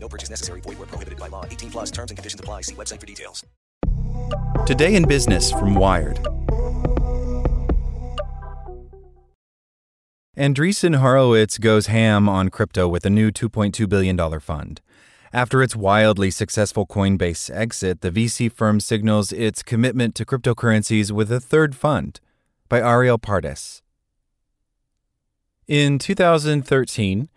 No purchase necessary. Void where prohibited by law. 18 plus terms and conditions apply. See website for details. Today in Business from Wired. Andreessen Horowitz goes ham on crypto with a new $2.2 billion fund. After its wildly successful Coinbase exit, the VC firm signals its commitment to cryptocurrencies with a third fund by Arielle Pardes. In 2013,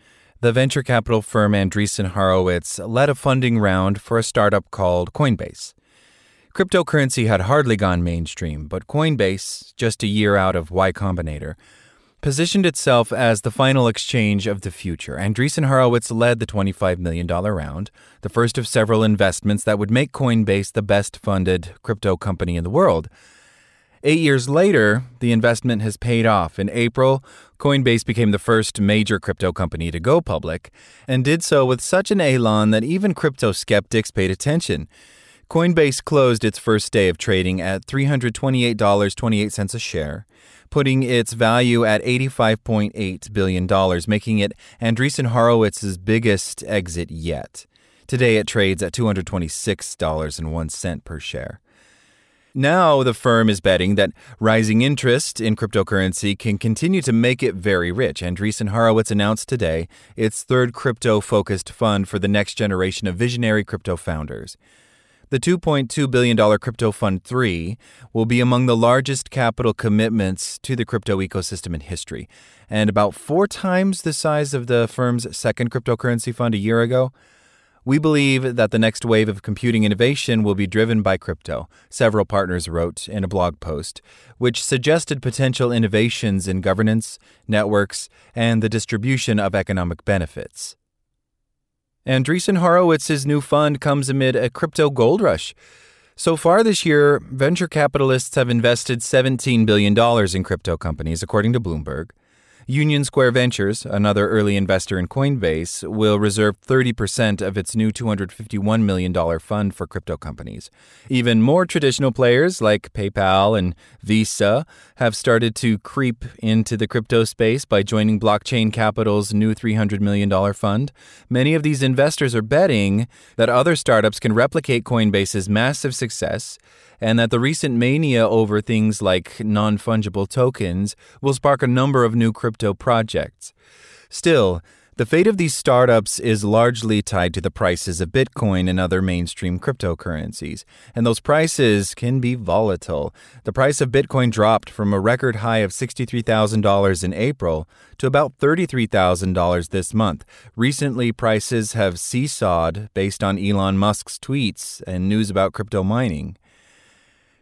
the venture capital firm Andreessen Horowitz led a funding round for a startup called Coinbase. Cryptocurrency had hardly gone mainstream, but Coinbase, just a year out of Y Combinator, positioned itself as the final exchange of the future. Andreessen Horowitz led the $25 million round, the first of several investments that would make Coinbase the best funded crypto company in the world. Eight years later, the investment has paid off. In April, Coinbase became the first major crypto company to go public, and did so with such an elan that even crypto skeptics paid attention. Coinbase closed its first day of trading at $328.28 a share, putting its value at $85.8 billion, making it Andreessen Horowitz's biggest exit yet. Today it trades at $226.01 per share. Now, the firm is betting that rising interest in cryptocurrency can continue to make it very rich. Andreessen Horowitz announced today its third crypto focused fund for the next generation of visionary crypto founders. The $2.2 billion Crypto Fund 3 will be among the largest capital commitments to the crypto ecosystem in history, and about four times the size of the firm's second cryptocurrency fund a year ago. We believe that the next wave of computing innovation will be driven by crypto, several partners wrote in a blog post, which suggested potential innovations in governance, networks, and the distribution of economic benefits. Andreessen Horowitz's new fund comes amid a crypto gold rush. So far this year, venture capitalists have invested $17 billion in crypto companies, according to Bloomberg. Union Square Ventures, another early investor in Coinbase, will reserve 30% of its new $251 million fund for crypto companies. Even more traditional players like PayPal and Visa have started to creep into the crypto space by joining Blockchain Capital's new $300 million fund. Many of these investors are betting that other startups can replicate Coinbase's massive success and that the recent mania over things like non fungible tokens will spark a number of new crypto projects. Still, the fate of these startups is largely tied to the prices of Bitcoin and other mainstream cryptocurrencies, and those prices can be volatile. The price of Bitcoin dropped from a record high of $63,000 in April to about $33,000 this month. Recently, prices have seesawed based on Elon Musk's tweets and news about crypto mining.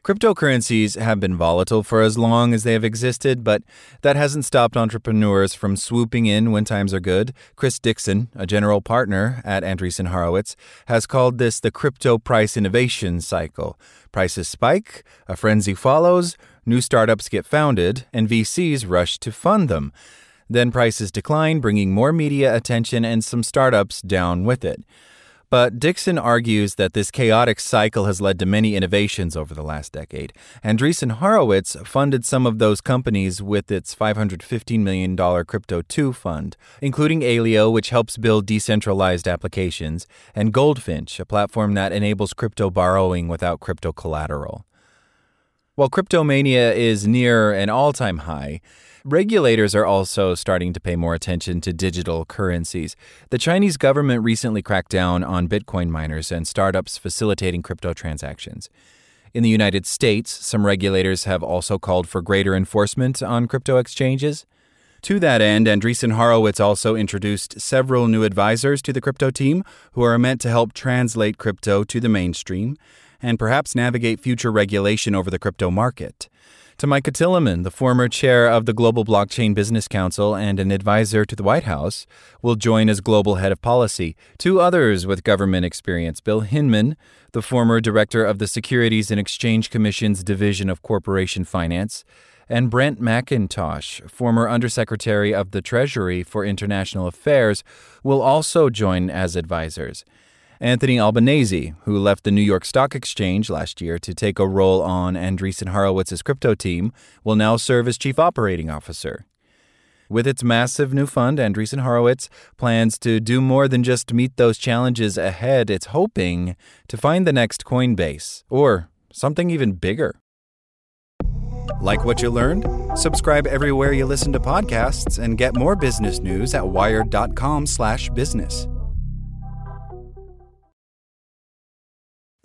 Cryptocurrencies have been volatile for as long as they have existed, but that hasn't stopped entrepreneurs from swooping in when times are good. Chris Dixon, a general partner at Andreessen Horowitz, has called this the crypto price innovation cycle. Prices spike, a frenzy follows, new startups get founded, and VCs rush to fund them. Then prices decline, bringing more media attention and some startups down with it. But Dixon argues that this chaotic cycle has led to many innovations over the last decade. Andreessen Horowitz funded some of those companies with its $515 million Crypto 2 fund, including Aleo, which helps build decentralized applications, and Goldfinch, a platform that enables crypto borrowing without crypto collateral. While cryptomania is near an all time high, Regulators are also starting to pay more attention to digital currencies. The Chinese government recently cracked down on Bitcoin miners and startups facilitating crypto transactions. In the United States, some regulators have also called for greater enforcement on crypto exchanges. To that end, Andreessen Horowitz also introduced several new advisors to the crypto team who are meant to help translate crypto to the mainstream and perhaps navigate future regulation over the crypto market Tomicah Tillemann, the former chair of the Global Blockchain Business Council and an advisor to the White House, will join as global head of policy. Two others with government experience Bill Hinman, the former director of the Securities and Exchange Commission's Division of Corporation Finance, and Brent McIntosh, former Undersecretary of the Treasury for International Affairs, will also join as advisors. Anthony Albanese, who left the New York Stock Exchange last year to take a role on Andreessen Horowitz's crypto team, will now serve as chief operating officer. With its massive new fund, Andreessen Horowitz plans to do more than just meet those challenges ahead. It's hoping to find the next Coinbase or something even bigger. Like what you learned? Subscribe everywhere you listen to podcasts and get more business news at wired.com/business.